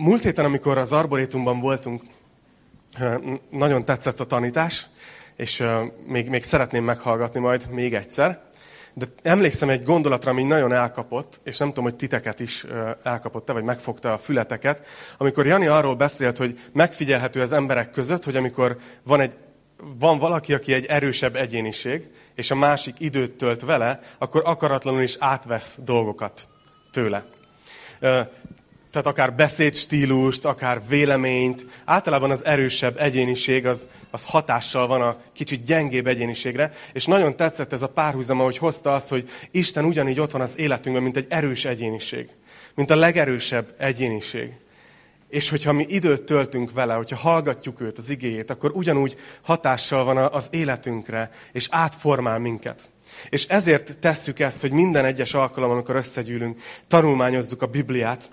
Múlt héten, amikor az Arborétumban voltunk, nagyon tetszett a tanítás, és még, még szeretném meghallgatni majd még egyszer. De emlékszem egy gondolatra, ami nagyon elkapott, és nem tudom, hogy titeket is elkapott-e, vagy megfogta a fületeket, amikor Jani arról beszélt, hogy megfigyelhető az emberek között, hogy amikor van, egy, van valaki, aki egy erősebb egyéniség, és a másik időt tölt vele, akkor akaratlanul is átvesz dolgokat tőle tehát akár beszédstílust, akár véleményt. Általában az erősebb egyéniség az, az hatással van a kicsit gyengébb egyéniségre, és nagyon tetszett ez a párhuzama, hogy hozta azt, hogy Isten ugyanígy ott van az életünkben, mint egy erős egyéniség, mint a legerősebb egyéniség. És hogyha mi időt töltünk vele, hogyha hallgatjuk őt, az igéjét, akkor ugyanúgy hatással van az életünkre, és átformál minket. És ezért tesszük ezt, hogy minden egyes alkalom, amikor összegyűlünk, tanulmányozzuk a Bibliát,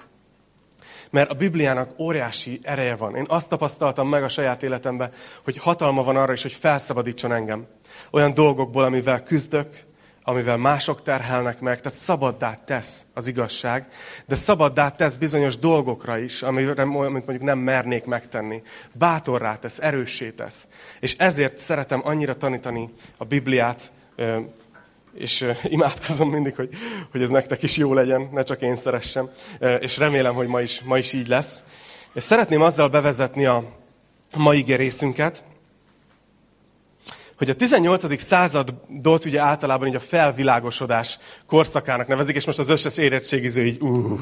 mert a Bibliának óriási ereje van. Én azt tapasztaltam meg a saját életemben, hogy hatalma van arra is, hogy felszabadítson engem. Olyan dolgokból, amivel küzdök, amivel mások terhelnek meg, tehát szabaddá tesz az igazság, de szabaddá tesz bizonyos dolgokra is, amit mondjuk nem mernék megtenni. Bátorrá tesz, erőssé tesz. És ezért szeretem annyira tanítani a Bibliát, és imádkozom mindig, hogy, hogy ez nektek is jó legyen, ne csak én szeressem, és remélem, hogy ma is, ma is így lesz. És szeretném azzal bevezetni a mai részünket, hogy a 18. századot ugye általában így a felvilágosodás korszakának nevezik, és most az összes érettségiző így, ú,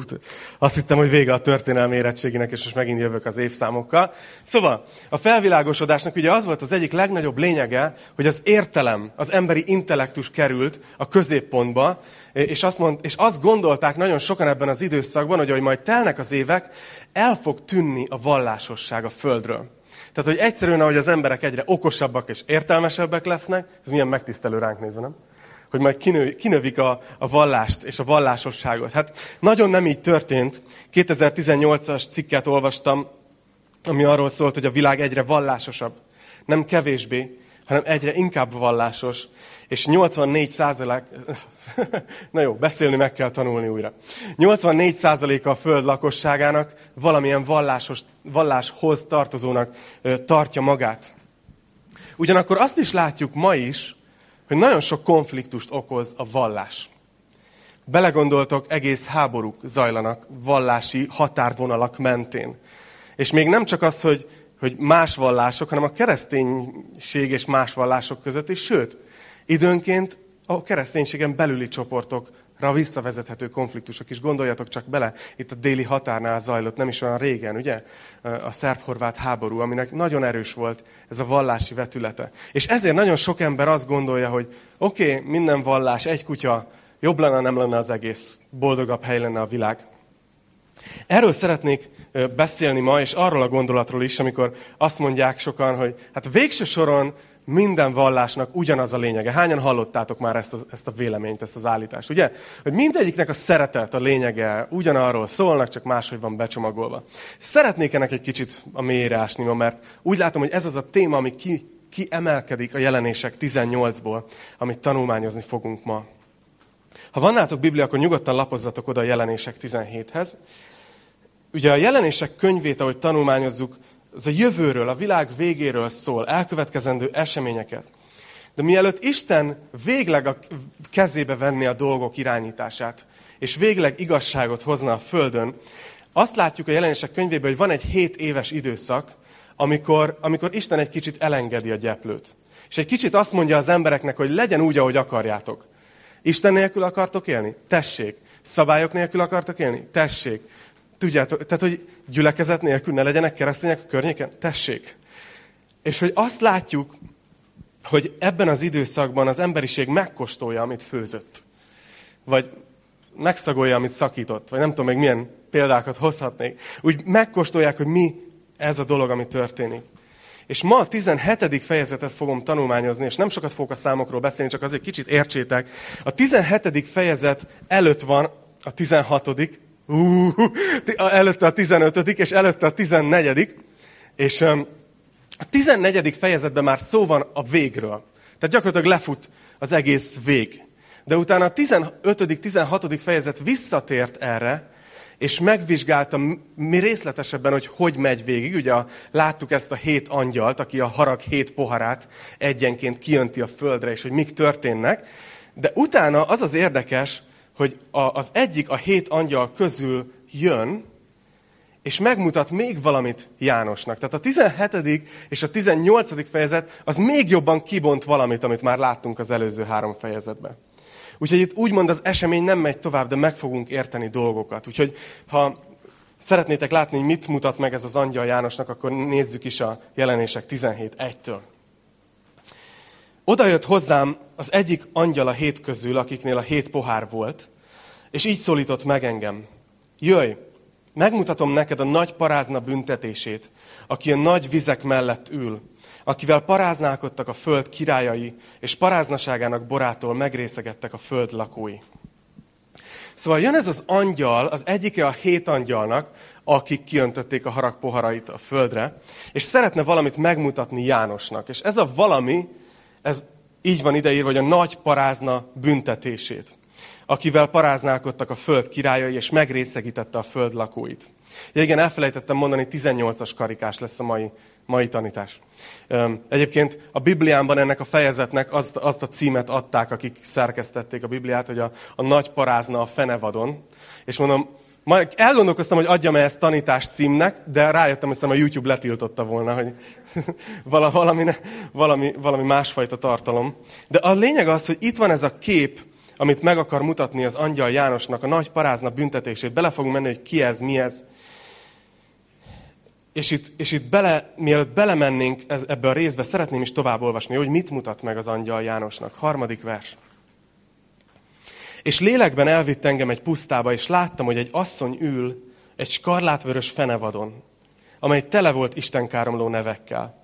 azt hittem, hogy vége a történelmi érettséginek, és most megint jövök az évszámokkal. Szóval a felvilágosodásnak ugye az volt az egyik legnagyobb lényege, hogy az értelem, az emberi intellektus került a középpontba, és azt, mond, és azt gondolták nagyon sokan ebben az időszakban, hogy ahogy majd telnek az évek, el fog tűnni a vallásosság a földről. Tehát, hogy egyszerűen, ahogy az emberek egyre okosabbak és értelmesebbek lesznek, ez milyen megtisztelő ránk nézve, nem? Hogy majd kinő, kinövik a, a vallást és a vallásosságot. Hát nagyon nem így történt. 2018-as cikket olvastam, ami arról szólt, hogy a világ egyre vallásosabb. Nem kevésbé, hanem egyre inkább vallásos és 84 százalék, na jó, beszélni meg kell tanulni újra. 84 százaléka a föld lakosságának valamilyen vallásos, valláshoz tartozónak tartja magát. Ugyanakkor azt is látjuk ma is, hogy nagyon sok konfliktust okoz a vallás. Belegondoltok, egész háborúk zajlanak vallási határvonalak mentén. És még nem csak az, hogy, hogy más vallások, hanem a kereszténység és más vallások között is, sőt, Időnként a kereszténységen belüli csoportokra visszavezethető konfliktusok is. Gondoljatok csak bele, itt a déli határnál zajlott nem is olyan régen, ugye? A szerb-horvát háború, aminek nagyon erős volt ez a vallási vetülete. És ezért nagyon sok ember azt gondolja, hogy oké, okay, minden vallás, egy kutya, jobb lenne, nem lenne az egész, boldogabb hely lenne a világ. Erről szeretnék beszélni ma, és arról a gondolatról is, amikor azt mondják sokan, hogy hát végső soron minden vallásnak ugyanaz a lényege. Hányan hallottátok már ezt a, ezt a véleményt, ezt az állítást, ugye? Hogy mindegyiknek a szeretet, a lényege ugyanarról szólnak, csak máshogy van becsomagolva. Szeretnék ennek egy kicsit a mélyre ásni ma, mert úgy látom, hogy ez az a téma, ami ki, ki emelkedik a jelenések 18-ból, amit tanulmányozni fogunk ma. Ha van nátok Biblia, akkor nyugodtan lapozzatok oda a jelenések 17-hez. Ugye a jelenések könyvét, ahogy tanulmányozzuk, ez a jövőről, a világ végéről szól, elkövetkezendő eseményeket. De mielőtt Isten végleg a kezébe venni a dolgok irányítását, és végleg igazságot hozna a Földön, azt látjuk a jelenések könyvében, hogy van egy hét éves időszak, amikor, amikor Isten egy kicsit elengedi a gyeplőt. És egy kicsit azt mondja az embereknek, hogy legyen úgy, ahogy akarjátok. Isten nélkül akartok élni? Tessék. Szabályok nélkül akartok élni? Tessék. Tudjátok, tehát, hogy gyülekezet nélkül ne legyenek keresztények a környéken? Tessék! És hogy azt látjuk, hogy ebben az időszakban az emberiség megkóstolja, amit főzött. Vagy megszagolja, amit szakított. Vagy nem tudom még milyen példákat hozhatnék. Úgy megkóstolják, hogy mi ez a dolog, ami történik. És ma a 17. fejezetet fogom tanulmányozni, és nem sokat fogok a számokról beszélni, csak azért kicsit értsétek. A 17. fejezet előtt van a 16. Uh, előtte a 15. és előtte a 14. És a 14. fejezetben már szó van a végről. Tehát gyakorlatilag lefut az egész vég. De utána a 15. 16. fejezet visszatért erre, és megvizsgáltam mi részletesebben, hogy hogy megy végig. Ugye láttuk ezt a hét angyalt, aki a harag hét poharát egyenként kijönti a földre, és hogy mik történnek. De utána az az érdekes, hogy a, az egyik a hét angyal közül jön, és megmutat még valamit Jánosnak. Tehát a 17. és a 18. fejezet az még jobban kibont valamit, amit már láttunk az előző három fejezetben. Úgyhogy itt úgymond az esemény nem megy tovább, de meg fogunk érteni dolgokat. Úgyhogy ha szeretnétek látni, hogy mit mutat meg ez az angyal Jánosnak, akkor nézzük is a jelenések 17.1-től. Oda jött hozzám az egyik angyal a hét közül, akiknél a hét pohár volt, és így szólított meg engem. Jöjj, megmutatom neked a nagy parázna büntetését, aki a nagy vizek mellett ül, akivel paráználkodtak a föld királyai, és paráznaságának borától megrészegettek a föld lakói. Szóval jön ez az angyal, az egyike a hét angyalnak, akik kiöntötték a harag poharait a földre, és szeretne valamit megmutatni Jánosnak. És ez a valami, ez így van ideírva, hogy a nagy parázna büntetését, akivel paráználkodtak a föld királyai, és megrészegítette a föld lakóit. Ja, igen, elfelejtettem mondani, 18-as karikás lesz a mai mai tanítás. Egyébként a Bibliánban ennek a fejezetnek azt, azt a címet adták, akik szerkesztették a Bibliát, hogy a, a nagy parázna a fenevadon. És mondom, majd elgondolkoztam, hogy adjam-e ezt tanítás címnek, de rájöttem, hogy a YouTube letiltotta volna, hogy valami, valami, valami másfajta tartalom. De a lényeg az, hogy itt van ez a kép, amit meg akar mutatni az angyal Jánosnak, a nagy parázna büntetését. Bele fogunk menni, hogy ki ez, mi ez. És itt, és itt bele, mielőtt belemennénk ebbe a részbe, szeretném is tovább olvasni, hogy mit mutat meg az angyal Jánosnak. Harmadik vers. És lélekben elvitt engem egy pusztába, és láttam, hogy egy asszony ül egy skarlátvörös fenevadon, amely tele volt istenkáromló nevekkel.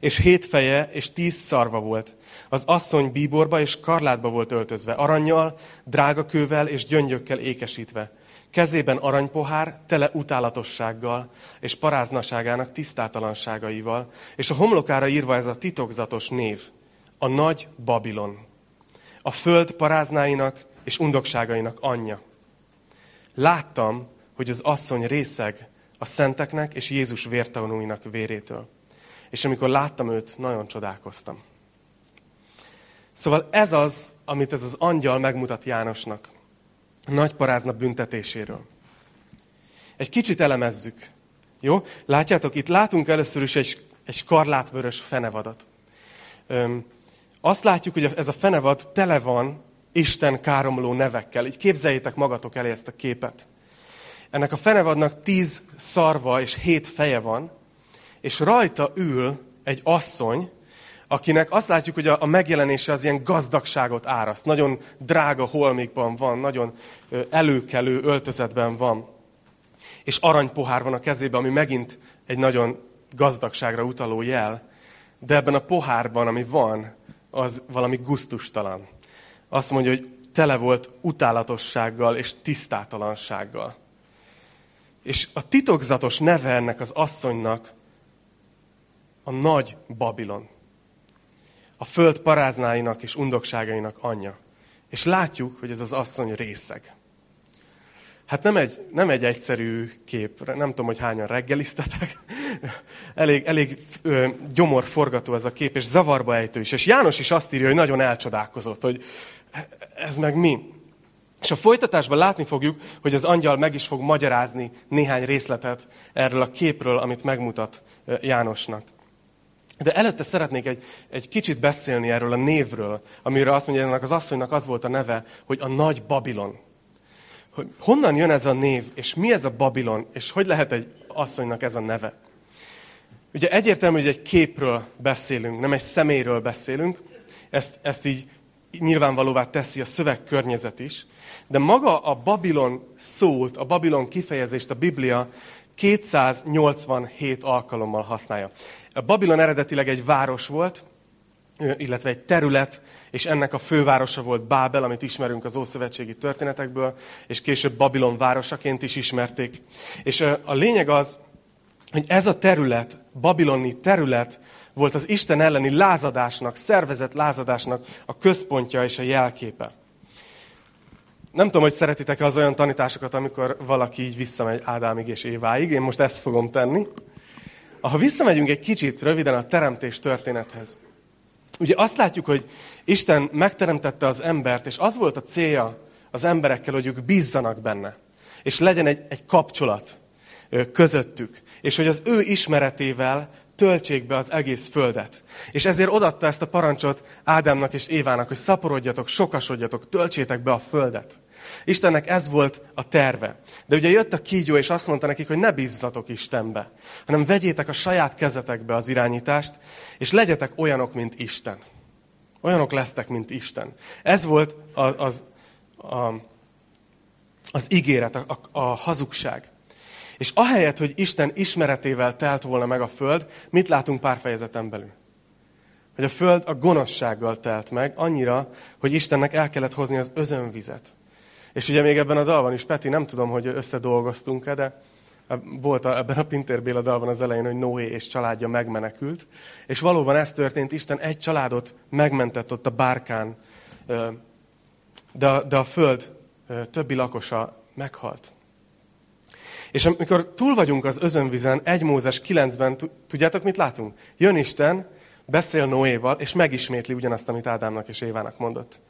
És hét feje és tíz szarva volt. Az asszony bíborba és karlátba volt öltözve, aranyjal, drágakővel és gyöngyökkel ékesítve Kezében aranypohár, tele utálatossággal és paráznaságának tisztátalanságaival, és a homlokára írva ez a titokzatos név, a nagy Babilon, a föld paráznáinak és undokságainak anyja. Láttam, hogy az asszony részeg a szenteknek és Jézus vértanúinak vérétől. És amikor láttam őt, nagyon csodálkoztam. Szóval ez az, amit ez az angyal megmutat Jánosnak a nagy parázna büntetéséről. Egy kicsit elemezzük. Jó? Látjátok, itt látunk először is egy, egy skarlátvörös fenevadat. Öm, azt látjuk, hogy ez a fenevad tele van Isten káromló nevekkel. Így képzeljétek magatok elé ezt a képet. Ennek a fenevadnak tíz szarva és hét feje van, és rajta ül egy asszony, akinek azt látjuk, hogy a, megjelenése az ilyen gazdagságot áraszt. Nagyon drága holmikban van, nagyon előkelő öltözetben van. És aranypohár van a kezében, ami megint egy nagyon gazdagságra utaló jel. De ebben a pohárban, ami van, az valami guztustalan. Azt mondja, hogy tele volt utálatossággal és tisztátalansággal. És a titokzatos neve ennek az asszonynak a nagy Babilon a föld paráznáinak és undokságainak anyja. És látjuk, hogy ez az asszony részeg. Hát nem egy, nem egy egyszerű kép, nem tudom, hogy hányan reggeliztetek. elég elég ö, gyomorforgató ez a kép, és zavarba ejtő is. És János is azt írja, hogy nagyon elcsodálkozott, hogy ez meg mi. És a folytatásban látni fogjuk, hogy az angyal meg is fog magyarázni néhány részletet erről a képről, amit megmutat Jánosnak. De előtte szeretnék egy, egy kicsit beszélni erről a névről, amiről azt mondja, ennek az asszonynak az volt a neve, hogy a nagy Babilon. Hogy honnan jön ez a név, és mi ez a Babilon, és hogy lehet egy asszonynak ez a neve. Ugye egyértelmű, hogy egy képről beszélünk, nem egy személyről beszélünk, ezt, ezt így nyilvánvalóvá teszi a szövegkörnyezet is, de maga a Babilon szót, a Babilon kifejezést a Biblia 287 alkalommal használja. A Babilon eredetileg egy város volt, illetve egy terület, és ennek a fővárosa volt Bábel, amit ismerünk az ószövetségi történetekből, és később Babilon városaként is ismerték. És a lényeg az, hogy ez a terület, babiloni terület volt az Isten elleni lázadásnak, szervezett lázadásnak a központja és a jelképe. nem tudom, hogy szeretitek az olyan tanításokat, amikor valaki így visszamegy Ádámig és Éváig. Én most ezt fogom tenni. Ha visszamegyünk egy kicsit röviden a teremtés történethez, ugye azt látjuk, hogy Isten megteremtette az embert, és az volt a célja az emberekkel, hogy ők bízzanak benne. És legyen egy, egy kapcsolat közöttük. És hogy az ő ismeretével töltsék be az egész földet. És ezért odatta ezt a parancsot Ádámnak és Évának, hogy szaporodjatok, sokasodjatok, töltsétek be a földet. Istennek ez volt a terve. De ugye jött a kígyó, és azt mondta nekik, hogy ne bízzatok Istenbe, hanem vegyétek a saját kezetekbe az irányítást, és legyetek olyanok, mint Isten. Olyanok lesztek, mint Isten. Ez volt az, az, a, az ígéret, a, a, hazugság. És ahelyett, hogy Isten ismeretével telt volna meg a föld, mit látunk pár fejezeten belül? Hogy a föld a gonoszsággal telt meg, annyira, hogy Istennek el kellett hozni az özönvizet. És ugye még ebben a dalban is, Peti, nem tudom, hogy összedolgoztunk-e, de volt a, ebben a Pintér Béla dalban az elején, hogy Noé és családja megmenekült. És valóban ez történt, Isten egy családot megmentett ott a bárkán, de de a föld többi lakosa meghalt. És amikor túl vagyunk az özönvizen, 1 Mózes 9-ben, tudjátok, mit látunk? Jön Isten, beszél Noéval, és megismétli ugyanazt, amit Ádámnak és Évának mondott.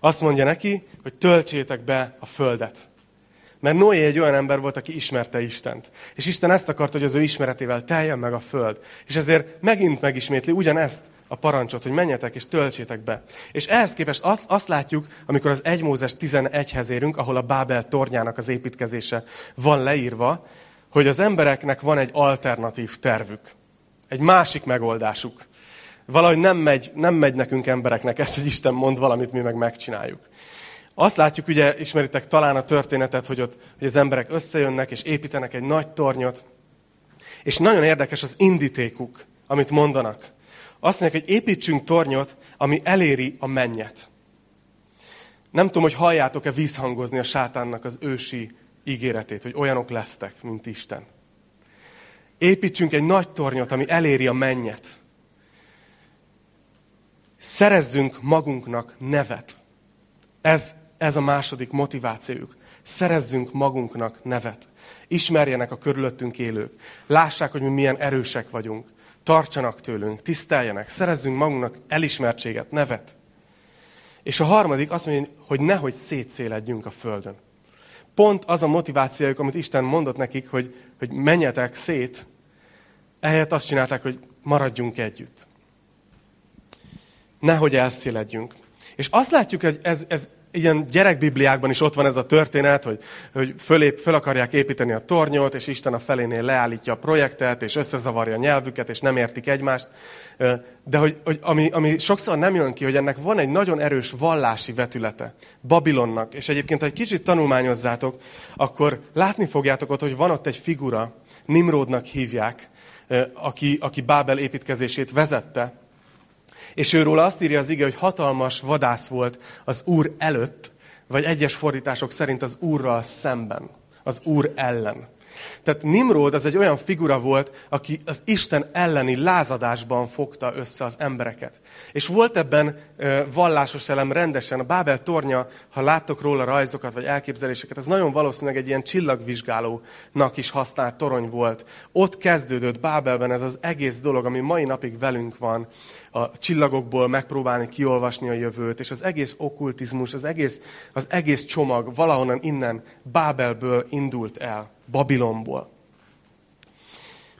Azt mondja neki, hogy töltsétek be a földet. Mert Noé egy olyan ember volt, aki ismerte Istent. És Isten ezt akarta, hogy az ő ismeretével teljen meg a föld. És ezért megint megismétli ugyanezt a parancsot, hogy menjetek és töltsétek be. És ehhez képest azt látjuk, amikor az 1 Mózes 11-hez érünk, ahol a Bábel tornyának az építkezése van leírva, hogy az embereknek van egy alternatív tervük. Egy másik megoldásuk. Valahogy nem megy, nem megy nekünk embereknek ez, hogy Isten mond valamit, mi meg megcsináljuk. Azt látjuk, ugye ismeritek talán a történetet, hogy, ott, hogy az emberek összejönnek és építenek egy nagy tornyot, és nagyon érdekes az indítékuk, amit mondanak. Azt mondják, hogy építsünk tornyot, ami eléri a mennyet. Nem tudom, hogy halljátok-e vízhangozni a sátánnak az ősi ígéretét, hogy olyanok lesztek, mint Isten. Építsünk egy nagy tornyot, ami eléri a mennyet. Szerezzünk magunknak nevet. Ez, ez a második motivációjuk. Szerezzünk magunknak nevet. Ismerjenek a körülöttünk élők. Lássák, hogy mi milyen erősek vagyunk tartsanak tőlünk, tiszteljenek, szerezzünk magunknak elismertséget, nevet. És a harmadik azt mondja, hogy nehogy szétszéledjünk a földön. Pont az a motivációjuk, amit Isten mondott nekik, hogy, hogy menjetek szét, ehelyett azt csinálták, hogy maradjunk együtt. Nehogy elszéledjünk. És azt látjuk, hogy ez, ez ilyen gyerekbibliákban is ott van ez a történet, hogy, hogy fölép, föl akarják építeni a tornyot, és Isten a felénél leállítja a projektet, és összezavarja a nyelvüket, és nem értik egymást. De hogy, hogy ami, ami sokszor nem jön ki, hogy ennek van egy nagyon erős vallási vetülete Babilonnak. És egyébként, ha egy kicsit tanulmányozzátok, akkor látni fogjátok ott, hogy van ott egy figura, Nimrodnak hívják, aki, aki Bábel építkezését vezette, és őről azt írja az ige, hogy hatalmas vadász volt az Úr előtt, vagy egyes fordítások szerint az Úrral szemben, az Úr ellen. Tehát Nimrod az egy olyan figura volt, aki az Isten elleni lázadásban fogta össze az embereket. És volt ebben vallásos elem rendesen. A Bábel tornya, ha láttok róla rajzokat vagy elképzeléseket, ez nagyon valószínűleg egy ilyen csillagvizsgálónak is használt torony volt. Ott kezdődött Bábelben ez az egész dolog, ami mai napig velünk van, a csillagokból megpróbálni kiolvasni a jövőt, és az egész okkultizmus, az egész, az egész csomag valahonnan innen Bábelből indult el. Babilonból.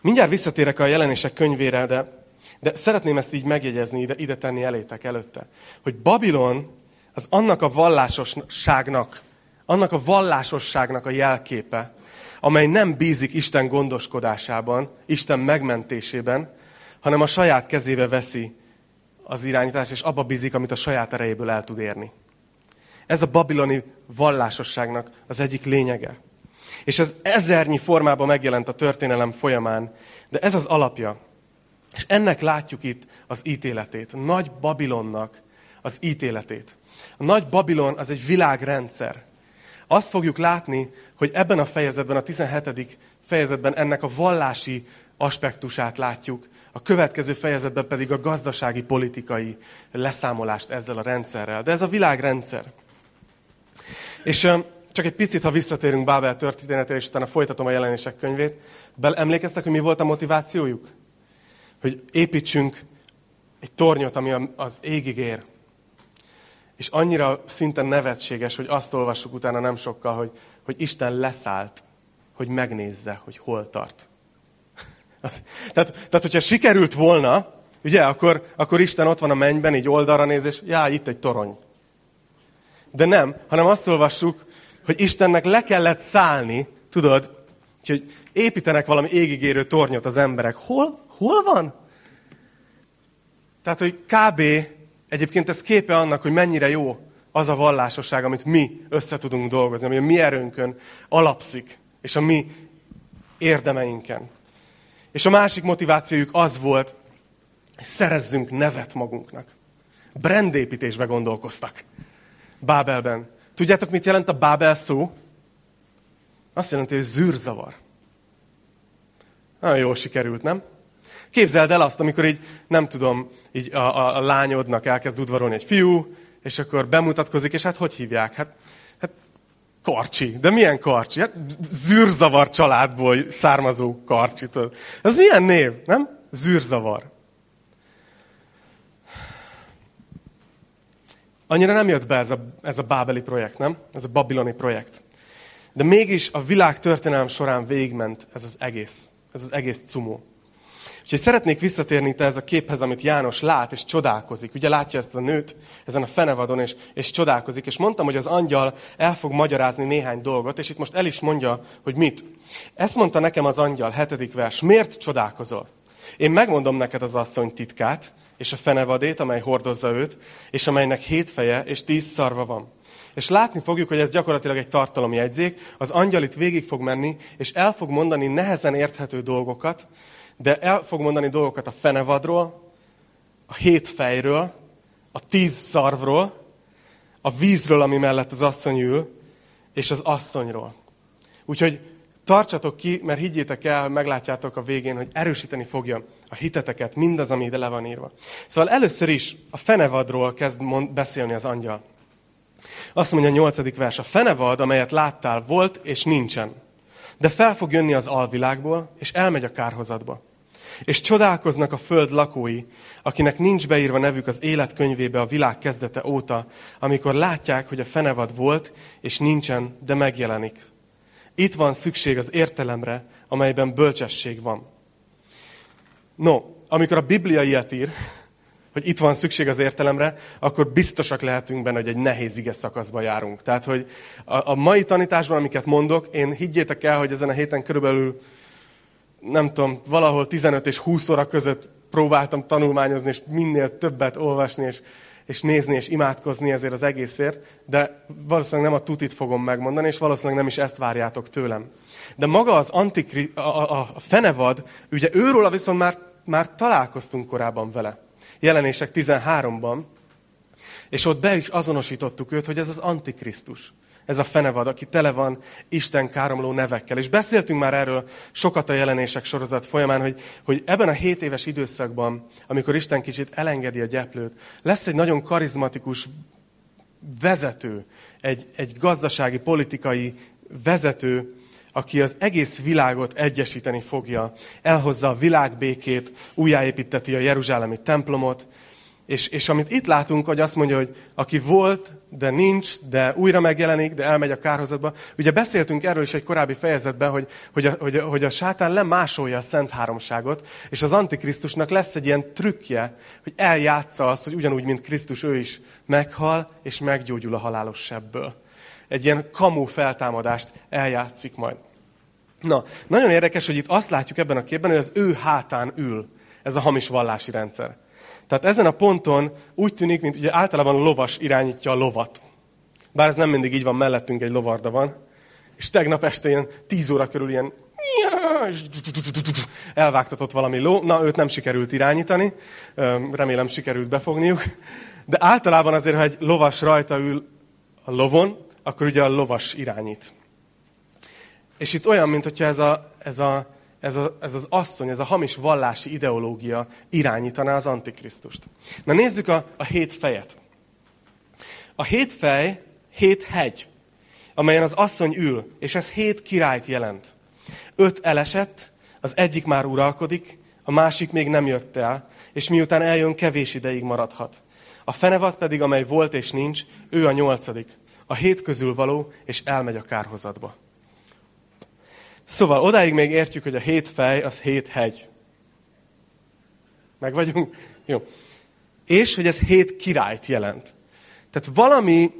Mindjárt visszatérek a jelenések könyvére, de, de szeretném ezt így megjegyezni, ide, ide tenni elétek előtte. Hogy Babilon az annak a vallásosságnak, annak a vallásosságnak a jelképe, amely nem bízik Isten gondoskodásában, Isten megmentésében, hanem a saját kezébe veszi az irányítást, és abba bízik, amit a saját erejéből el tud érni. Ez a babiloni vallásosságnak az egyik lényege. És ez ezernyi formában megjelent a történelem folyamán, de ez az alapja. És ennek látjuk itt az ítéletét. Nagy Babilonnak az ítéletét. A Nagy Babilon az egy világrendszer. Azt fogjuk látni, hogy ebben a fejezetben, a 17. fejezetben ennek a vallási aspektusát látjuk, a következő fejezetben pedig a gazdasági, politikai leszámolást ezzel a rendszerrel. De ez a világrendszer. És csak egy picit, ha visszatérünk Bábel történetére, és utána folytatom a jelenések könyvét, emlékeztek, hogy mi volt a motivációjuk? Hogy építsünk egy tornyot, ami az égig ér. És annyira szinte nevetséges, hogy azt olvassuk utána nem sokkal, hogy, hogy Isten leszállt, hogy megnézze, hogy hol tart. tehát, tehát, hogyha sikerült volna, ugye, akkor, akkor Isten ott van a mennyben, így oldalra néz, és já, itt egy torony. De nem, hanem azt olvassuk, hogy Istennek le kellett szállni, tudod, hogy építenek valami égigérő tornyot az emberek. Hol? Hol van? Tehát, hogy kb. egyébként ez képe annak, hogy mennyire jó az a vallásosság, amit mi össze tudunk dolgozni, ami a mi erőnkön alapszik, és a mi érdemeinken. És a másik motivációjuk az volt, hogy szerezzünk nevet magunknak. Brandépítésbe gondolkoztak. Bábelben. Tudjátok, mit jelent a Bábel szó? Azt jelenti, hogy zűrzavar. Nagyon jól sikerült, nem? Képzeld el azt, amikor így, nem tudom, így a, a, a lányodnak elkezd udvarolni egy fiú, és akkor bemutatkozik, és hát hogy hívják? Hát, hát Karcsi. De milyen Karcsi? Hát zűrzavar családból származó Karcsitől. Ez milyen név, nem? Zűrzavar. Annyira nem jött be ez a, ez a bábeli projekt, nem? Ez a babiloni projekt. De mégis a világ történelem során végigment ez az egész. Ez az egész cumó. Úgyhogy szeretnék visszatérni itt ez a képhez, amit János lát és csodálkozik. Ugye látja ezt a nőt ezen a fenevadon, és, és csodálkozik. És mondtam, hogy az angyal el fog magyarázni néhány dolgot, és itt most el is mondja, hogy mit. Ezt mondta nekem az angyal, hetedik vers. Miért csodálkozol? Én megmondom neked az asszony titkát, és a fenevadét, amely hordozza őt, és amelynek hét feje és tíz szarva van. És látni fogjuk, hogy ez gyakorlatilag egy tartalomjegyzék. Az angyal itt végig fog menni, és el fog mondani nehezen érthető dolgokat, de el fog mondani dolgokat a fenevadról, a hét a tíz szarvról, a vízről, ami mellett az asszony ül, és az asszonyról. Úgyhogy tartsatok ki, mert higgyétek el, meglátjátok a végén, hogy erősíteni fogja a hiteteket, mindaz, ami ide le van írva. Szóval először is a fenevadról kezd mond, beszélni az angyal. Azt mondja a nyolcadik vers, a fenevad, amelyet láttál, volt és nincsen. De fel fog jönni az alvilágból, és elmegy a kárhozatba. És csodálkoznak a föld lakói, akinek nincs beírva nevük az életkönyvébe a világ kezdete óta, amikor látják, hogy a fenevad volt, és nincsen, de megjelenik. Itt van szükség az értelemre, amelyben bölcsesség van. No, amikor a Biblia ilyet ír, hogy itt van szükség az értelemre, akkor biztosak lehetünk benne, hogy egy nehéz ige szakaszba járunk. Tehát, hogy a, a mai tanításban, amiket mondok, én higgyétek el, hogy ezen a héten körülbelül, nem tudom, valahol 15 és 20 óra között próbáltam tanulmányozni, és minél többet olvasni, és, és nézni, és imádkozni ezért az egészért, de valószínűleg nem a tutit fogom megmondani, és valószínűleg nem is ezt várjátok tőlem. De maga az antikri, a, a, a fenevad, ugye őről viszont már, már találkoztunk korábban vele jelenések 13-ban, és ott be is azonosítottuk őt, hogy ez az Antikrisztus. Ez a fenevad, aki tele van Isten káromló nevekkel. És beszéltünk már erről sokat a jelenések sorozat folyamán, hogy, hogy ebben a 7 éves időszakban, amikor Isten kicsit elengedi a gyeplőt, lesz egy nagyon karizmatikus vezető, egy, egy gazdasági, politikai vezető, aki az egész világot egyesíteni fogja, elhozza a világbékét, újjáépíteti a Jeruzsálemi templomot, és, és amit itt látunk, hogy azt mondja, hogy aki volt, de nincs, de újra megjelenik, de elmegy a kárhozatba. Ugye beszéltünk erről is egy korábbi fejezetben, hogy, hogy, a, hogy, a, hogy a sátán lemásolja a Szent Háromságot, és az Antikrisztusnak lesz egy ilyen trükkje, hogy eljátsza azt, hogy ugyanúgy, mint Krisztus, ő is meghal, és meggyógyul a halálos sebből egy ilyen kamu feltámadást eljátszik majd. Na, nagyon érdekes, hogy itt azt látjuk ebben a képben, hogy az ő hátán ül ez a hamis vallási rendszer. Tehát ezen a ponton úgy tűnik, mint ugye általában a lovas irányítja a lovat. Bár ez nem mindig így van, mellettünk egy lovarda van. És tegnap este ilyen tíz óra körül ilyen elvágtatott valami ló. Na, őt nem sikerült irányítani. Remélem sikerült befogniuk. De általában azért, ha egy lovas rajta ül a lovon, akkor ugye a lovas irányít. És itt olyan, mint hogyha ez, a, ez, a, ez, a, ez az asszony, ez a hamis vallási ideológia irányítaná az Antikrisztust. Na nézzük a, a hét fejet. A hét fej hét hegy, amelyen az asszony ül, és ez hét királyt jelent. Öt elesett, az egyik már uralkodik, a másik még nem jött el, és miután eljön, kevés ideig maradhat. A fenevad pedig, amely volt és nincs, ő a nyolcadik. A hét közül való, és elmegy a kárhozatba. Szóval odáig még értjük, hogy a hét fej az hét hegy. Meg vagyunk? Jó. És hogy ez hét királyt jelent. Tehát valami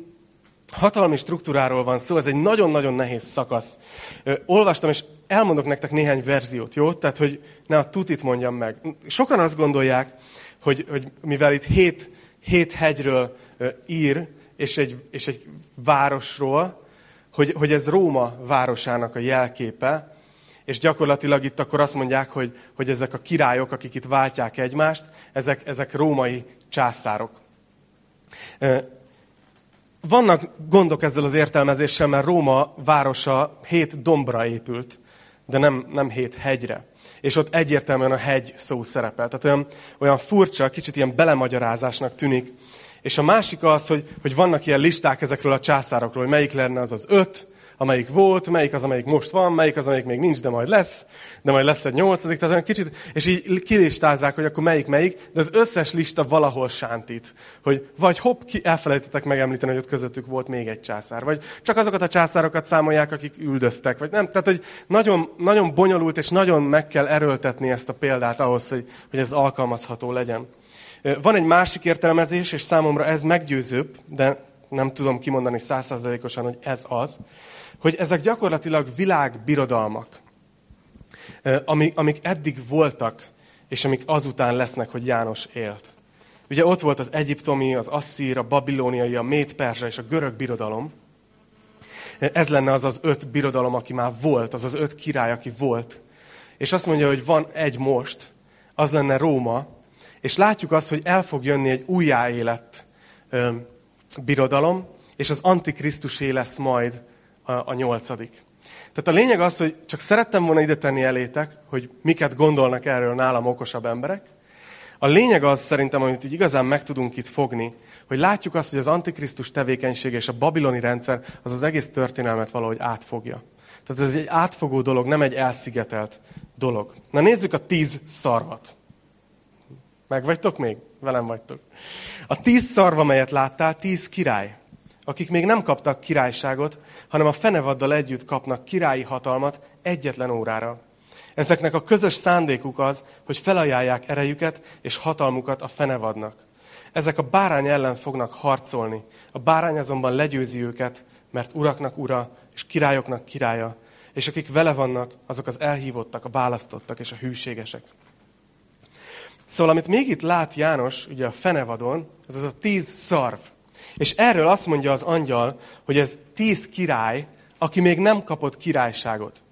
hatalmi struktúráról van szó, ez egy nagyon-nagyon nehéz szakasz. Ö, olvastam, és elmondok nektek néhány verziót, jó? Tehát, hogy ne a tutit mondjam meg. Sokan azt gondolják, hogy, hogy mivel itt hét, hét hegyről ö, ír, és egy, és egy városról, hogy, hogy ez Róma városának a jelképe, és gyakorlatilag itt akkor azt mondják, hogy, hogy ezek a királyok, akik itt váltják egymást, ezek, ezek római császárok. Vannak gondok ezzel az értelmezéssel, mert Róma városa hét dombra épült, de nem, nem hét hegyre. És ott egyértelműen a hegy szó szerepel. Tehát olyan, olyan furcsa, kicsit ilyen belemagyarázásnak tűnik. És a másik az, hogy, hogy vannak ilyen listák ezekről a császárokról, hogy melyik lenne az az öt, amelyik volt, melyik az, amelyik most van, melyik az, amelyik még nincs, de majd lesz, de majd lesz egy nyolcadik, tehát olyan kicsit, és így kilistázzák, hogy akkor melyik melyik, de az összes lista valahol sántít. Hogy vagy hopp, ki, elfelejtettek megemlíteni, hogy ott közöttük volt még egy császár, vagy csak azokat a császárokat számolják, akik üldöztek, vagy nem. Tehát, hogy nagyon, nagyon bonyolult, és nagyon meg kell erőltetni ezt a példát ahhoz, hogy, hogy ez alkalmazható legyen. Van egy másik értelmezés, és számomra ez meggyőzőbb, de nem tudom kimondani százszázalékosan, hogy ez az, hogy ezek gyakorlatilag világbirodalmak, amik, eddig voltak, és amik azután lesznek, hogy János élt. Ugye ott volt az egyiptomi, az asszír, a babilóniai, a méd-perzsa és a görög birodalom. Ez lenne az az öt birodalom, aki már volt, az az öt király, aki volt. És azt mondja, hogy van egy most, az lenne Róma, és látjuk azt, hogy el fog jönni egy újjáélet birodalom, és az Antikrisztusé lesz majd a, a nyolcadik. Tehát a lényeg az, hogy csak szerettem volna ide tenni elétek, hogy miket gondolnak erről nálam okosabb emberek. A lényeg az szerintem, amit így igazán meg tudunk itt fogni, hogy látjuk azt, hogy az Antikrisztus tevékenysége és a babiloni rendszer az az egész történelmet valahogy átfogja. Tehát ez egy átfogó dolog, nem egy elszigetelt dolog. Na nézzük a tíz szarvat. Meg vagytok még? Velem vagytok. A tíz szarva, melyet láttál, tíz király akik még nem kaptak királyságot, hanem a fenevaddal együtt kapnak királyi hatalmat egyetlen órára. Ezeknek a közös szándékuk az, hogy felajánlják erejüket és hatalmukat a fenevadnak. Ezek a bárány ellen fognak harcolni. A bárány azonban legyőzi őket, mert uraknak ura és királyoknak királya, és akik vele vannak, azok az elhívottak, a választottak és a hűségesek. Szóval, amit még itt lát János, ugye a fenevadon, az az a tíz szarv. És erről azt mondja az angyal, hogy ez tíz király, aki még nem kapott királyságot.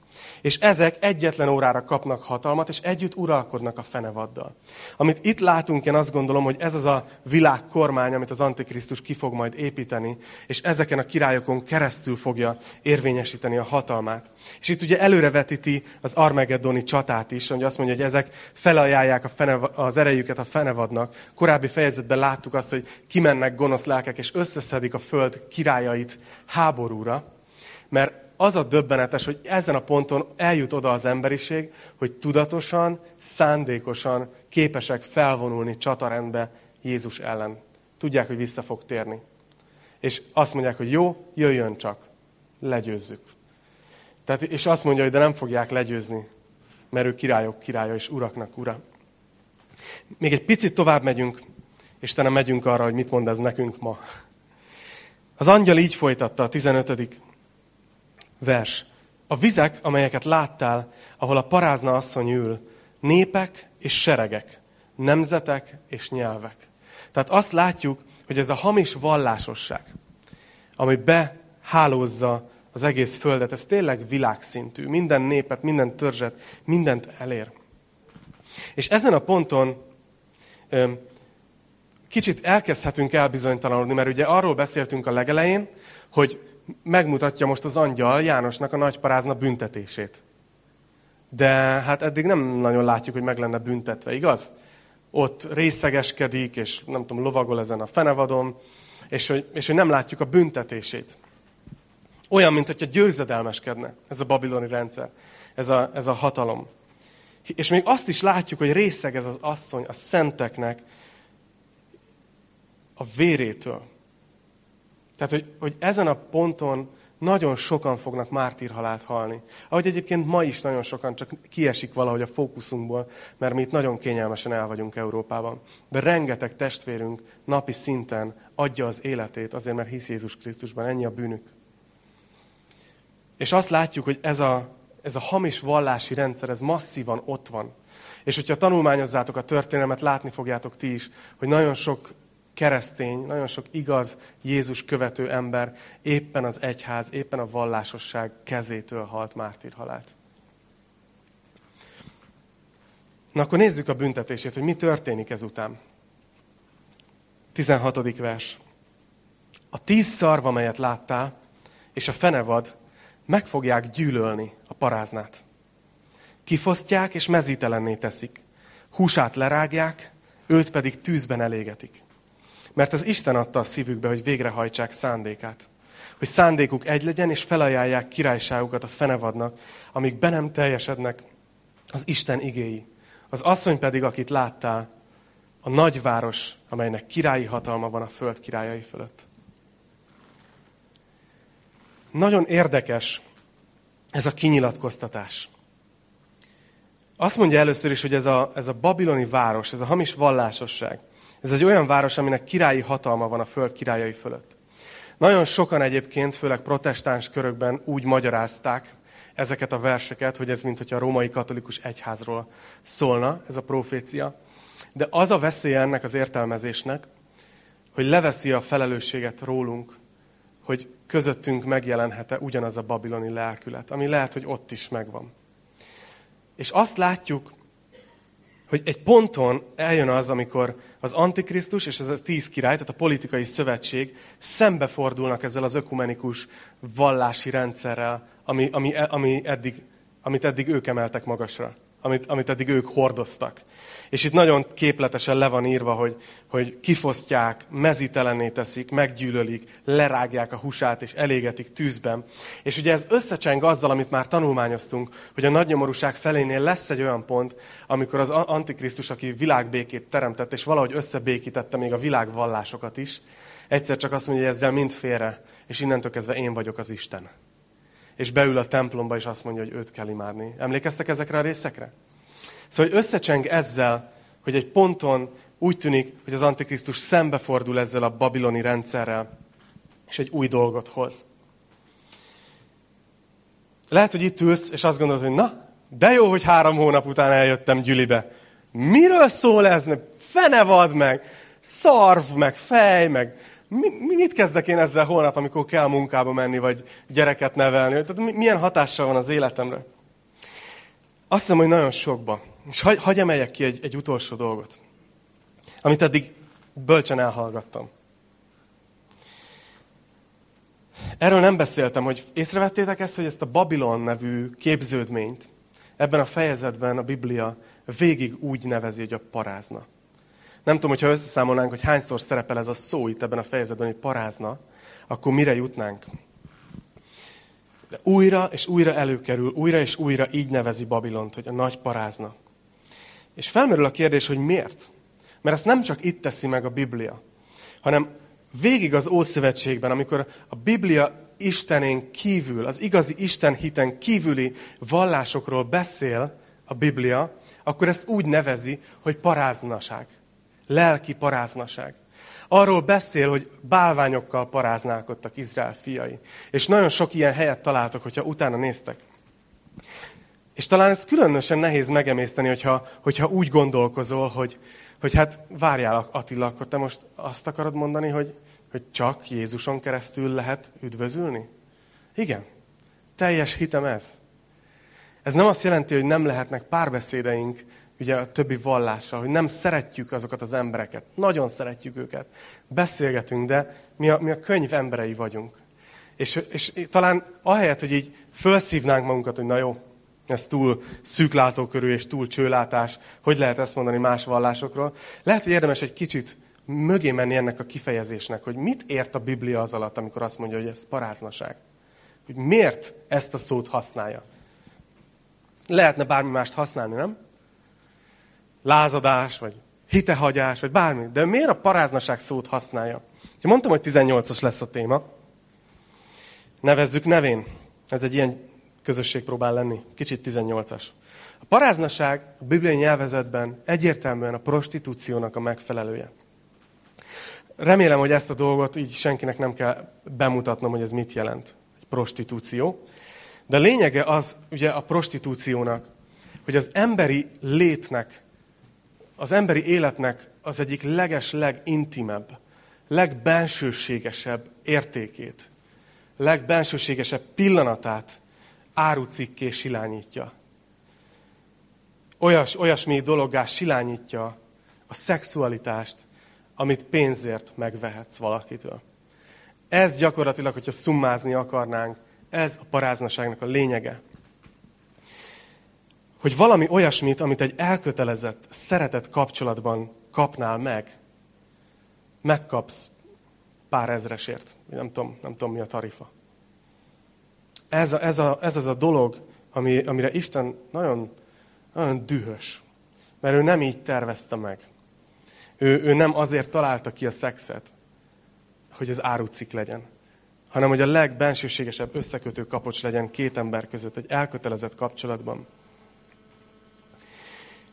És ezek egyetlen órára kapnak hatalmat, és együtt uralkodnak a fenevaddal. Amit itt látunk, én azt gondolom, hogy ez az a világkormány, amit az Antikrisztus ki fog majd építeni, és ezeken a királyokon keresztül fogja érvényesíteni a hatalmát. És itt ugye előrevetíti az Armageddoni csatát is, hogy azt mondja, hogy ezek felajánlják a az erejüket a fenevadnak. Korábbi fejezetben láttuk azt, hogy kimennek gonosz lelkek, és összeszedik a föld királyait háborúra, mert az a döbbenetes, hogy ezen a ponton eljut oda az emberiség, hogy tudatosan, szándékosan képesek felvonulni csatarendbe Jézus ellen. Tudják, hogy vissza fog térni. És azt mondják, hogy jó, jöjjön csak, legyőzzük. Tehát, és azt mondja, hogy de nem fogják legyőzni, mert ő királyok királya és uraknak ura. Még egy picit tovább megyünk, és nem megyünk arra, hogy mit mond ez nekünk ma. Az angyal így folytatta a 15 vers. A vizek, amelyeket láttál, ahol a parázna asszony ül, népek és seregek, nemzetek és nyelvek. Tehát azt látjuk, hogy ez a hamis vallásosság, ami behálózza az egész földet, ez tényleg világszintű. Minden népet, minden törzset, mindent elér. És ezen a ponton kicsit elkezdhetünk elbizonytalanodni, mert ugye arról beszéltünk a legelején, hogy megmutatja most az angyal Jánosnak a nagy parázna büntetését. De hát eddig nem nagyon látjuk, hogy meg lenne büntetve, igaz? Ott részegeskedik, és nem tudom, lovagol ezen a fenevadon, és hogy, és hogy nem látjuk a büntetését. Olyan, mint hogyha győzedelmeskedne ez a babiloni rendszer, ez a, ez a hatalom. És még azt is látjuk, hogy részeg ez az asszony a szenteknek a vérétől. Tehát, hogy, hogy ezen a ponton nagyon sokan fognak mártírhalált halni. Ahogy egyébként ma is nagyon sokan csak kiesik valahogy a fókuszunkból, mert mi itt nagyon kényelmesen el vagyunk Európában. De rengeteg testvérünk napi szinten adja az életét azért, mert hisz Jézus Krisztusban. Ennyi a bűnük. És azt látjuk, hogy ez a, ez a hamis vallási rendszer, ez masszívan ott van. És hogyha tanulmányozzátok a történelmet, látni fogjátok ti is, hogy nagyon sok keresztény, nagyon sok igaz Jézus követő ember éppen az egyház, éppen a vallásosság kezétől halt mártírhalált. Na akkor nézzük a büntetését, hogy mi történik ezután. 16. vers. A tíz szarva, melyet láttál, és a fenevad meg fogják gyűlölni a paráznát. Kifosztják és mezítelenné teszik. Húsát lerágják, őt pedig tűzben elégetik. Mert az Isten adta a szívükbe, hogy végrehajtsák szándékát. Hogy szándékuk egy legyen, és felajánlják királyságukat a fenevadnak, amíg be nem teljesednek az Isten igéi. Az asszony pedig, akit láttál, a nagyváros, amelynek királyi hatalma van a föld királyai fölött. Nagyon érdekes ez a kinyilatkoztatás. Azt mondja először is, hogy ez a, ez a babiloni város, ez a hamis vallásosság, ez egy olyan város, aminek királyi hatalma van a föld királyai fölött. Nagyon sokan egyébként, főleg protestáns körökben úgy magyarázták ezeket a verseket, hogy ez mint hogy a római katolikus egyházról szólna, ez a profécia. De az a veszély ennek az értelmezésnek, hogy leveszi a felelősséget rólunk, hogy közöttünk megjelenhet-e ugyanaz a babiloni lelkület, ami lehet, hogy ott is megvan. És azt látjuk, hogy egy ponton eljön az, amikor az Antikrisztus és ez a tíz király, tehát a politikai szövetség szembefordulnak ezzel az ökumenikus vallási rendszerrel, ami, ami, ami eddig, amit eddig ők emeltek magasra amit, amit eddig ők hordoztak. És itt nagyon képletesen le van írva, hogy, hogy kifosztják, mezitelenné teszik, meggyűlölik, lerágják a húsát és elégetik tűzben. És ugye ez összecseng azzal, amit már tanulmányoztunk, hogy a nagynyomorúság felénél lesz egy olyan pont, amikor az Antikrisztus, aki világbékét teremtett, és valahogy összebékítette még a világvallásokat is, egyszer csak azt mondja, hogy ezzel mind félre, és innentől kezdve én vagyok az Isten és beül a templomba, és azt mondja, hogy őt kell imádni. Emlékeztek ezekre a részekre? Szóval, hogy összecseng ezzel, hogy egy ponton úgy tűnik, hogy az Antikrisztus szembefordul ezzel a babiloni rendszerrel, és egy új dolgot hoz. Lehet, hogy itt ülsz, és azt gondolod, hogy na, de jó, hogy három hónap után eljöttem Gyülibe. Miről szól ez? Meg fene vad meg, szarv, meg fej, meg mi, mit kezdek én ezzel holnap, amikor kell munkába menni, vagy gyereket nevelni? Tehát milyen hatással van az életemre? Azt hiszem, hogy nagyon sokba. És hagy, hagy emeljek ki egy, egy utolsó dolgot, amit eddig bölcsen elhallgattam. Erről nem beszéltem, hogy észrevettétek ezt, hogy ezt a Babilon nevű képződményt ebben a fejezetben a Biblia végig úgy nevezi, hogy a parázna. Nem tudom, hogyha összeszámolnánk, hogy hányszor szerepel ez a szó itt ebben a fejezetben, hogy parázna, akkor mire jutnánk? De újra és újra előkerül, újra és újra így nevezi Babilont, hogy a nagy parázna. És felmerül a kérdés, hogy miért? Mert ezt nem csak itt teszi meg a Biblia, hanem végig az Ószövetségben, amikor a Biblia Istenén kívül, az igazi Isten hiten kívüli vallásokról beszél a Biblia, akkor ezt úgy nevezi, hogy paráznaság lelki paráznaság. Arról beszél, hogy bálványokkal paráználkodtak Izrael fiai. És nagyon sok ilyen helyet találtok, hogyha utána néztek. És talán ez különösen nehéz megemészteni, hogyha, hogyha úgy gondolkozol, hogy, hogy hát várjál Attila, akkor te most azt akarod mondani, hogy, hogy csak Jézuson keresztül lehet üdvözülni? Igen. Teljes hitem ez. Ez nem azt jelenti, hogy nem lehetnek párbeszédeink ugye a többi vallással, hogy nem szeretjük azokat az embereket. Nagyon szeretjük őket. Beszélgetünk, de mi a, mi a könyv emberei vagyunk. És, és talán ahelyett, hogy így felszívnánk magunkat, hogy na jó, ez túl szűklátókörű és túl csőlátás, hogy lehet ezt mondani más vallásokról, lehet, hogy érdemes egy kicsit mögé menni ennek a kifejezésnek, hogy mit ért a Biblia az alatt, amikor azt mondja, hogy ez paráznaság. Hogy miért ezt a szót használja. Lehetne bármi mást használni, nem? Lázadás, vagy hitehagyás, vagy bármi. De miért a paráznaság szót használja? Ha mondtam, hogy 18-as lesz a téma. Nevezzük nevén. Ez egy ilyen közösség próbál lenni. Kicsit 18-as. A paráznaság a bibliai nyelvezetben egyértelműen a prostitúciónak a megfelelője. Remélem, hogy ezt a dolgot így senkinek nem kell bemutatnom, hogy ez mit jelent. Egy prostitúció. De lényege az, ugye a prostitúciónak, hogy az emberi létnek, az emberi életnek az egyik leges, legintimebb, legbensőségesebb értékét, legbensőségesebb pillanatát árucikké silányítja. Olyas, olyasmi dologgá silányítja a szexualitást, amit pénzért megvehetsz valakitől. Ez gyakorlatilag, hogyha szummázni akarnánk, ez a paráznaságnak a lényege. Hogy valami olyasmit, amit egy elkötelezett, szeretett kapcsolatban kapnál meg, megkapsz pár ezresért. Nem tudom, nem tudom mi a tarifa. Ez, a, ez, a, ez az a dolog, ami, amire Isten nagyon, nagyon dühös. Mert ő nem így tervezte meg. Ő, ő nem azért találta ki a szexet, hogy ez árucik legyen, hanem hogy a legbensőségesebb összekötő kapocs legyen két ember között, egy elkötelezett kapcsolatban.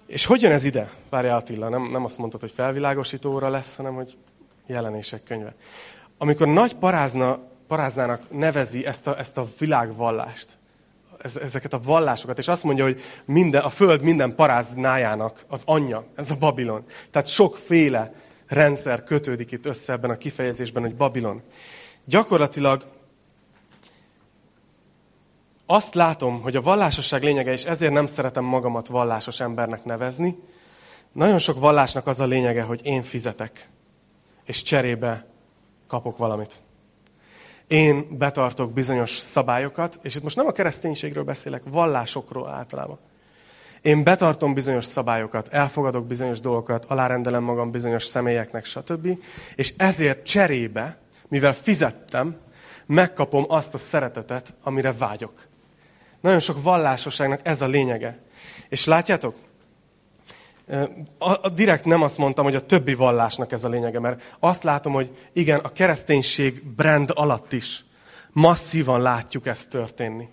És hogy jön ez ide? Várja Attila, nem, nem azt mondtad, hogy felvilágosító óra lesz, hanem hogy jelenések könyve. Amikor nagy parázna, paráznának nevezi ezt a, ezt a világvallást, ezeket a vallásokat, és azt mondja, hogy minden, a föld minden paráznájának az anyja, ez a Babilon. Tehát sokféle rendszer kötődik itt össze ebben a kifejezésben, hogy Babilon. Gyakorlatilag azt látom, hogy a vallásosság lényege, és ezért nem szeretem magamat vallásos embernek nevezni, nagyon sok vallásnak az a lényege, hogy én fizetek, és cserébe kapok valamit. Én betartok bizonyos szabályokat, és itt most nem a kereszténységről beszélek, vallásokról általában. Én betartom bizonyos szabályokat, elfogadok bizonyos dolgokat, alárendelem magam bizonyos személyeknek, stb. És ezért cserébe, mivel fizettem, megkapom azt a szeretetet, amire vágyok. Nagyon sok vallásosságnak ez a lényege. És látjátok, a, a, direkt nem azt mondtam, hogy a többi vallásnak ez a lényege, mert azt látom, hogy igen, a kereszténység brand alatt is masszívan látjuk ezt történni.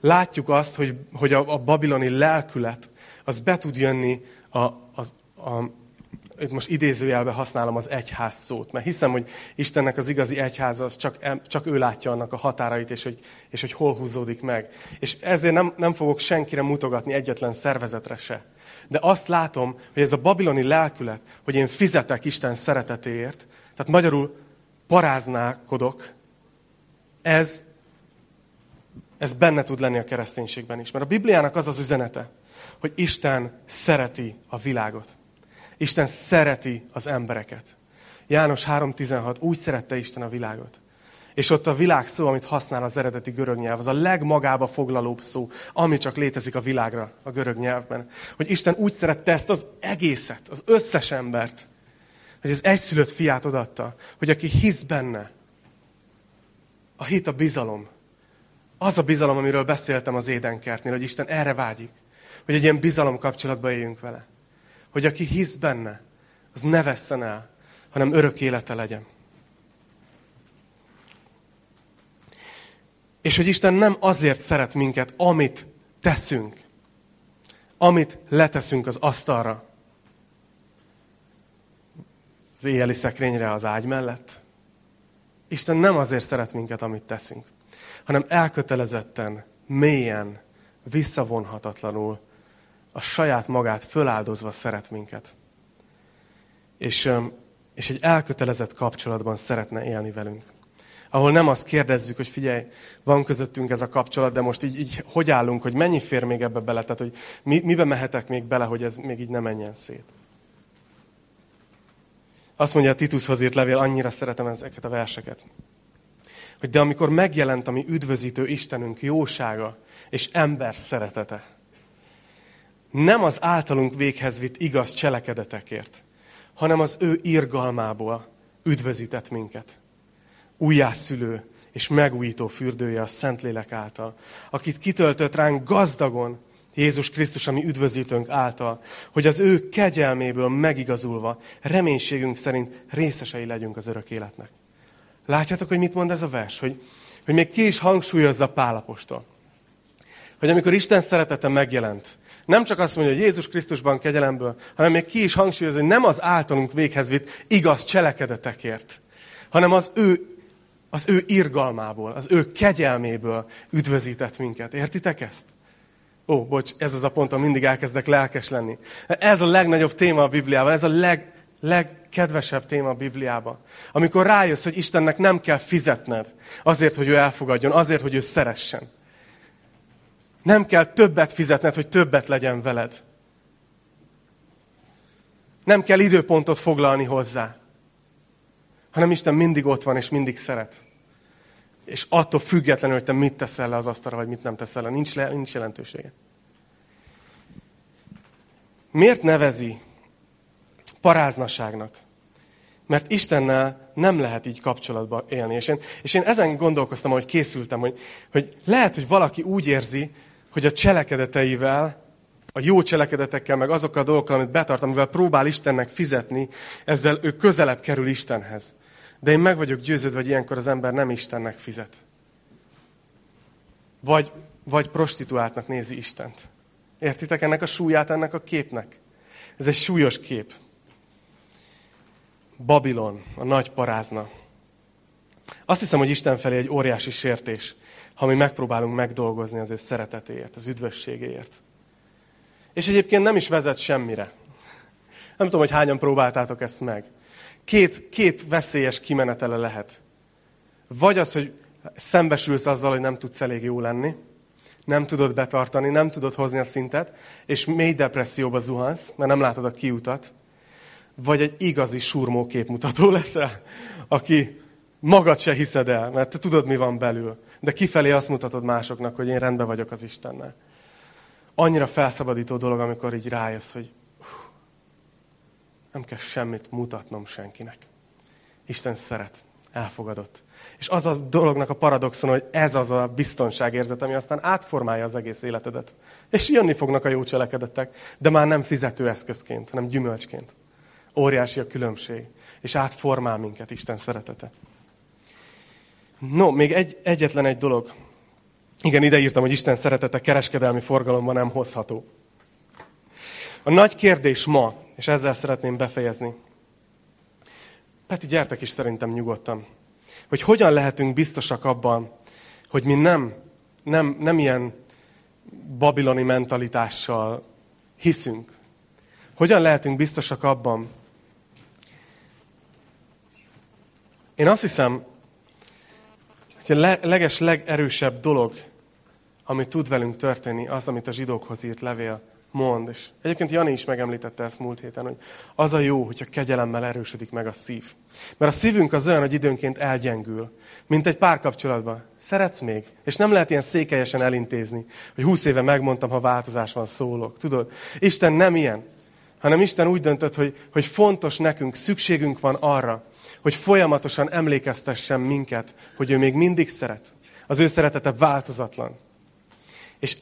Látjuk azt, hogy, hogy a, a babiloni lelkület az be tud jönni a, a, a, itt most idézőjelbe használom az egyház szót, mert hiszem, hogy Istennek az igazi egyház az csak, csak ő látja annak a határait, és hogy, és hogy hol húzódik meg. És ezért nem, nem fogok senkire mutogatni egyetlen szervezetre se. De azt látom, hogy ez a babiloni lelkület, hogy én fizetek Isten szeretetéért, tehát magyarul paráználkodok, ez, ez benne tud lenni a kereszténységben is. Mert a Bibliának az az üzenete, hogy Isten szereti a világot. Isten szereti az embereket. János 3.16, úgy szerette Isten a világot. És ott a világ szó, amit használ az eredeti görög nyelv, az a legmagába foglalóbb szó, ami csak létezik a világra, a görög nyelvben. Hogy Isten úgy szerette ezt az egészet, az összes embert, hogy az egyszülött fiát odatta, hogy aki hisz benne, a hit a bizalom. Az a bizalom, amiről beszéltem az édenkertnél, hogy Isten erre vágyik. Hogy egy ilyen bizalom kapcsolatba éljünk vele. Hogy aki hisz benne, az ne vesszen el, hanem örök élete legyen. És hogy Isten nem azért szeret minket, amit teszünk, amit leteszünk az asztalra, az éjjeli szekrényre az ágy mellett. Isten nem azért szeret minket, amit teszünk, hanem elkötelezetten, mélyen, visszavonhatatlanul, a saját magát föláldozva szeret minket. És, és egy elkötelezett kapcsolatban szeretne élni velünk ahol nem azt kérdezzük, hogy figyelj, van közöttünk ez a kapcsolat, de most így, így hogy állunk, hogy mennyi fér még ebbe bele, tehát hogy mi, mibe mehetek még bele, hogy ez még így ne menjen szét. Azt mondja a Titushoz írt levél, annyira szeretem ezeket a verseket. Hogy de amikor megjelent a mi üdvözítő Istenünk jósága és ember szeretete, nem az általunk véghez vitt igaz cselekedetekért, hanem az ő irgalmából üdvözített minket. Újjászülő és megújító fürdője a Szentlélek által, akit kitöltött ránk gazdagon Jézus Krisztus, ami üdvözítőnk által, hogy az ő kegyelméből megigazulva, reménységünk szerint részesei legyünk az örök életnek. Látjátok, hogy mit mond ez a vers? Hogy, hogy még ki is hangsúlyozza Pálapostól. Hogy amikor Isten szeretete megjelent, nem csak azt mondja, hogy Jézus Krisztusban kegyelemből, hanem még ki is hangsúlyozza, hogy nem az általunk véghez vitt igaz cselekedetekért, hanem az ő, az ő irgalmából, az ő kegyelméből üdvözített minket. Értitek ezt? Ó, bocs, ez az a pont, mindig elkezdek lelkes lenni. Ez a legnagyobb téma a Bibliában, ez a leg, legkedvesebb téma a Bibliában. Amikor rájössz, hogy Istennek nem kell fizetned azért, hogy ő elfogadjon, azért, hogy ő szeressen. Nem kell többet fizetned, hogy többet legyen veled. Nem kell időpontot foglalni hozzá. Hanem Isten mindig ott van, és mindig szeret. És attól függetlenül, hogy te mit teszel le az asztalra, vagy mit nem teszel le, nincs, le, nincs jelentősége. Miért nevezi paráznaságnak? Mert Istennel nem lehet így kapcsolatba élni. És én, és én ezen gondolkoztam, hogy készültem, hogy, hogy lehet, hogy valaki úgy érzi, hogy a cselekedeteivel, a jó cselekedetekkel, meg azokkal a dolgokkal, amit betart, amivel próbál Istennek fizetni, ezzel ő közelebb kerül Istenhez. De én meg vagyok győződve, hogy ilyenkor az ember nem Istennek fizet. Vagy, vagy prostituáltnak nézi Istent. Értitek ennek a súlyát, ennek a képnek? Ez egy súlyos kép. Babilon, a nagy parázna. Azt hiszem, hogy Isten felé egy óriási sértés, ha mi megpróbálunk megdolgozni az ő szeretetéért, az üdvösségéért. És egyébként nem is vezet semmire. Nem tudom, hogy hányan próbáltátok ezt meg. Két, két veszélyes kimenetele lehet. Vagy az, hogy szembesülsz azzal, hogy nem tudsz elég jó lenni, nem tudod betartani, nem tudod hozni a szintet, és mély depresszióba zuhansz, mert nem látod a kiutat, vagy egy igazi surmó képmutató leszel, aki magad se hiszed el, mert te tudod, mi van belül. De kifelé azt mutatod másoknak, hogy én rendben vagyok az Istennel. Annyira felszabadító dolog, amikor így rájössz, hogy nem kell semmit mutatnom senkinek. Isten szeret, elfogadott. És az a dolognak a paradoxon, hogy ez az a biztonságérzet, ami aztán átformálja az egész életedet. És jönni fognak a jó cselekedetek, de már nem fizetőeszközként, hanem gyümölcsként. Óriási a különbség, és átformál minket Isten szeretete. No, még egy, egyetlen egy dolog. Igen, ide írtam, hogy Isten szeretete kereskedelmi forgalomban nem hozható. A nagy kérdés ma, és ezzel szeretném befejezni. Peti, gyertek is szerintem nyugodtan. Hogy hogyan lehetünk biztosak abban, hogy mi nem, nem, nem ilyen babiloni mentalitással hiszünk. Hogyan lehetünk biztosak abban? Én azt hiszem, a leges, legerősebb dolog, ami tud velünk történni, az, amit a zsidókhoz írt levél mond. És egyébként Jani is megemlítette ezt múlt héten, hogy az a jó, hogyha kegyelemmel erősödik meg a szív. Mert a szívünk az olyan, hogy időnként elgyengül, mint egy párkapcsolatban. Szeretsz még? És nem lehet ilyen székelyesen elintézni, hogy húsz éve megmondtam, ha változás van, szólok. Tudod? Isten nem ilyen, hanem Isten úgy döntött, hogy, hogy fontos nekünk, szükségünk van arra, hogy folyamatosan emlékeztessen minket, hogy ő még mindig szeret. Az ő szeretete változatlan. És,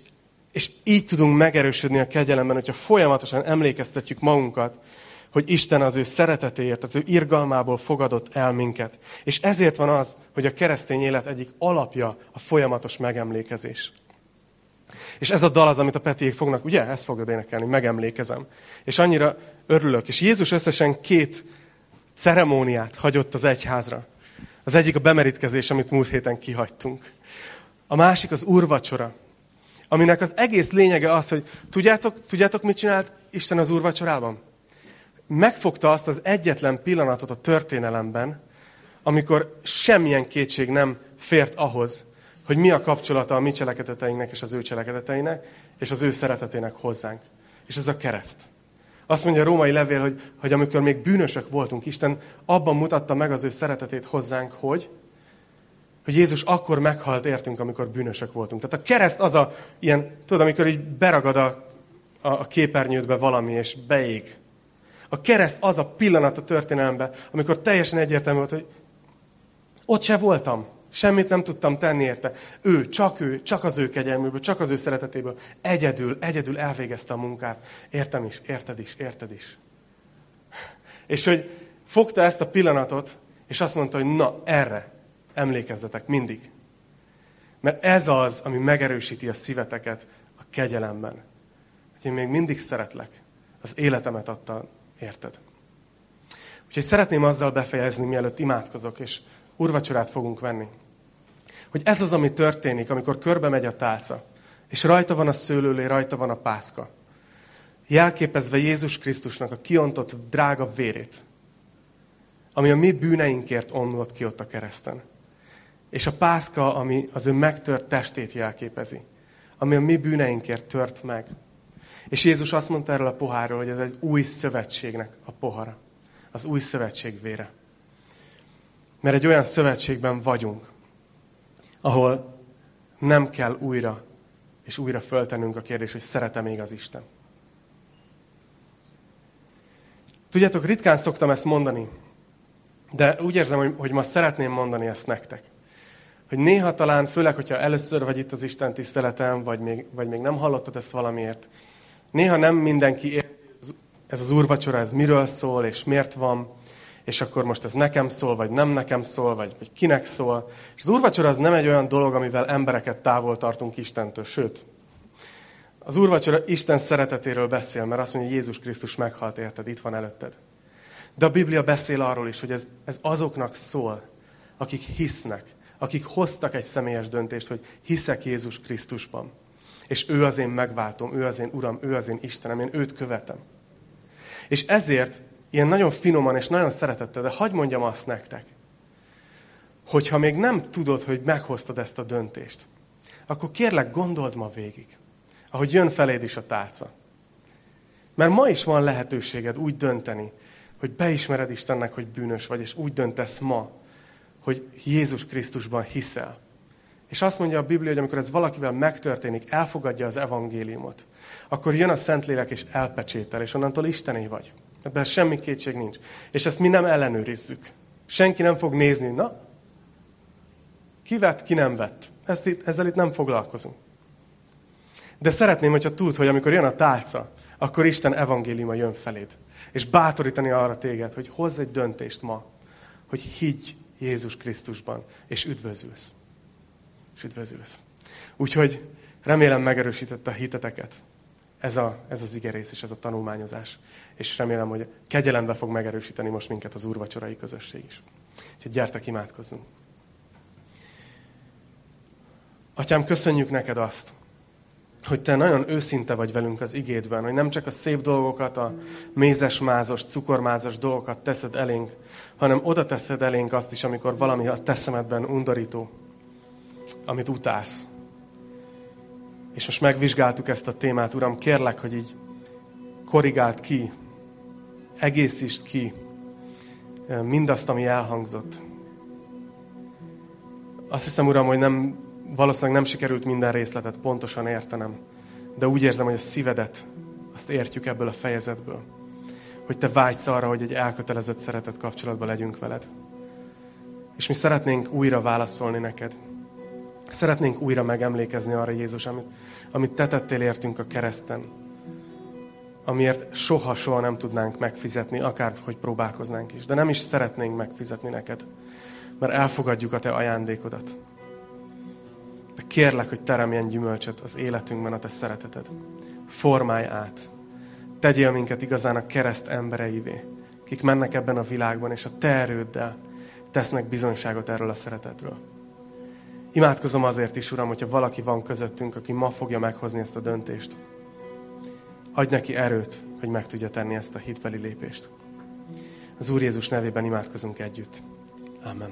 és így tudunk megerősödni a kegyelemben, hogyha folyamatosan emlékeztetjük magunkat, hogy Isten az ő szeretetéért, az ő irgalmából fogadott el minket. És ezért van az, hogy a keresztény élet egyik alapja a folyamatos megemlékezés. És ez a dal az, amit a Petiék fognak, ugye? Ezt fogod énekelni, megemlékezem. És annyira örülök. És Jézus összesen két ceremóniát hagyott az egyházra. Az egyik a bemerítkezés, amit múlt héten kihagytunk. A másik az úrvacsora, aminek az egész lényege az, hogy tudjátok, tudjátok mit csinált Isten az úrvacsorában? Megfogta azt az egyetlen pillanatot a történelemben, amikor semmilyen kétség nem fért ahhoz, hogy mi a kapcsolata a mi cselekedeteinknek és az ő cselekedeteinek, és az ő szeretetének hozzánk. És ez a kereszt. Azt mondja a római levél, hogy, hogy amikor még bűnösök voltunk, Isten abban mutatta meg az ő szeretetét hozzánk, hogy, hogy Jézus akkor meghalt értünk, amikor bűnösök voltunk. Tehát a kereszt az a ilyen, tudod, amikor így beragad a, a, a képernyődbe valami, és beég. A kereszt az a pillanat a történelemben, amikor teljesen egyértelmű volt, hogy ott se voltam. Semmit nem tudtam tenni érte. Ő, csak ő, csak az ő kegyelméből, csak az ő szeretetéből egyedül, egyedül elvégezte a munkát. Értem is, érted is, érted is. És hogy fogta ezt a pillanatot, és azt mondta, hogy na, erre emlékezzetek mindig. Mert ez az, ami megerősíti a szíveteket a kegyelemben. Hogy én még mindig szeretlek. Az életemet adta, érted? Úgyhogy szeretném azzal befejezni, mielőtt imádkozok, és urvacsorát fogunk venni. Hogy ez az, ami történik, amikor körbe megy a tálca, és rajta van a szőlőlé, rajta van a pászka. Jelképezve Jézus Krisztusnak a kiontott drága vérét, ami a mi bűneinkért omlott ki ott a kereszten. És a pászka, ami az ő megtört testét jelképezi, ami a mi bűneinkért tört meg. És Jézus azt mondta erről a pohárról, hogy ez egy új szövetségnek a pohara. Az új szövetség vére. Mert egy olyan szövetségben vagyunk, ahol nem kell újra és újra föltennünk a kérdést, hogy szeretem még az Isten. Tudjátok, ritkán szoktam ezt mondani, de úgy érzem, hogy, hogy ma szeretném mondani ezt nektek. Hogy néha talán, főleg, hogyha először vagy itt az Isten tiszteletem, vagy még, vagy még nem hallottad ezt valamiért, néha nem mindenki érti, ez az úrvacsora, ez miről szól, és miért van, és akkor most ez nekem szól, vagy nem nekem szól, vagy, vagy kinek szól. És az úrvacsora az nem egy olyan dolog, amivel embereket távol tartunk Istentől, sőt, az úrvacsora Isten szeretetéről beszél, mert azt mondja, hogy Jézus Krisztus meghalt, érted, itt van előtted. De a Biblia beszél arról is, hogy ez, ez azoknak szól, akik hisznek, akik hoztak egy személyes döntést, hogy hiszek Jézus Krisztusban. És ő az én megváltom, ő az én Uram, ő az én Istenem, én őt követem. És ezért ilyen nagyon finoman és nagyon szeretettel, de hagyd mondjam azt nektek, hogyha még nem tudod, hogy meghoztad ezt a döntést, akkor kérlek, gondold ma végig, ahogy jön feléd is a tálca. Mert ma is van lehetőséged úgy dönteni, hogy beismered Istennek, hogy bűnös vagy, és úgy döntesz ma, hogy Jézus Krisztusban hiszel. És azt mondja a Biblia, hogy amikor ez valakivel megtörténik, elfogadja az evangéliumot, akkor jön a Szentlélek és elpecsétel, és onnantól Istené vagy. Ebben semmi kétség nincs. És ezt mi nem ellenőrizzük. Senki nem fog nézni, na, ki vett, ki nem vett. Ezt itt, ezzel itt nem foglalkozunk. De szeretném, hogyha tudod, hogy amikor jön a tálca, akkor Isten evangéliuma jön feléd. És bátorítani arra téged, hogy hozz egy döntést ma, hogy higgy Jézus Krisztusban, és üdvözülsz. És üdvözülsz. Úgyhogy remélem megerősítette a hiteteket ez, a, ez az igerész és ez a tanulmányozás. És remélem, hogy kegyelembe fog megerősíteni most minket az úrvacsorai közösség is. Úgyhogy gyertek, imádkozzunk. Atyám, köszönjük neked azt, hogy te nagyon őszinte vagy velünk az igédben, hogy nem csak a szép dolgokat, a mézes-mázos, cukormázos dolgokat teszed elénk, hanem oda teszed elénk azt is, amikor valami a teszemedben undorító, amit utálsz. És most megvizsgáltuk ezt a témát, Uram, kérlek, hogy így korrigált ki, egészítsd ki mindazt, ami elhangzott. Azt hiszem, Uram, hogy nem, valószínűleg nem sikerült minden részletet pontosan értenem, de úgy érzem, hogy a szívedet azt értjük ebből a fejezetből. Hogy te vágysz arra, hogy egy elkötelezett szeretet kapcsolatban legyünk veled. És mi szeretnénk újra válaszolni neked. Szeretnénk újra megemlékezni arra, Jézus, amit, amit te tettél értünk a kereszten. Amiért soha-soha nem tudnánk megfizetni, akár hogy próbálkoznánk is. De nem is szeretnénk megfizetni neked, mert elfogadjuk a te ajándékodat. De kérlek, hogy teremjen gyümölcsöt az életünkben a te szereteted. Formálj át. Tegyél minket igazán a kereszt embereivé, kik mennek ebben a világban, és a te erőddel tesznek bizonyságot erről a szeretetről. Imádkozom azért is, Uram, hogyha valaki van közöttünk, aki ma fogja meghozni ezt a döntést. Adj neki erőt, hogy meg tudja tenni ezt a hitveli lépést. Az Úr Jézus nevében imádkozunk együtt. Amen.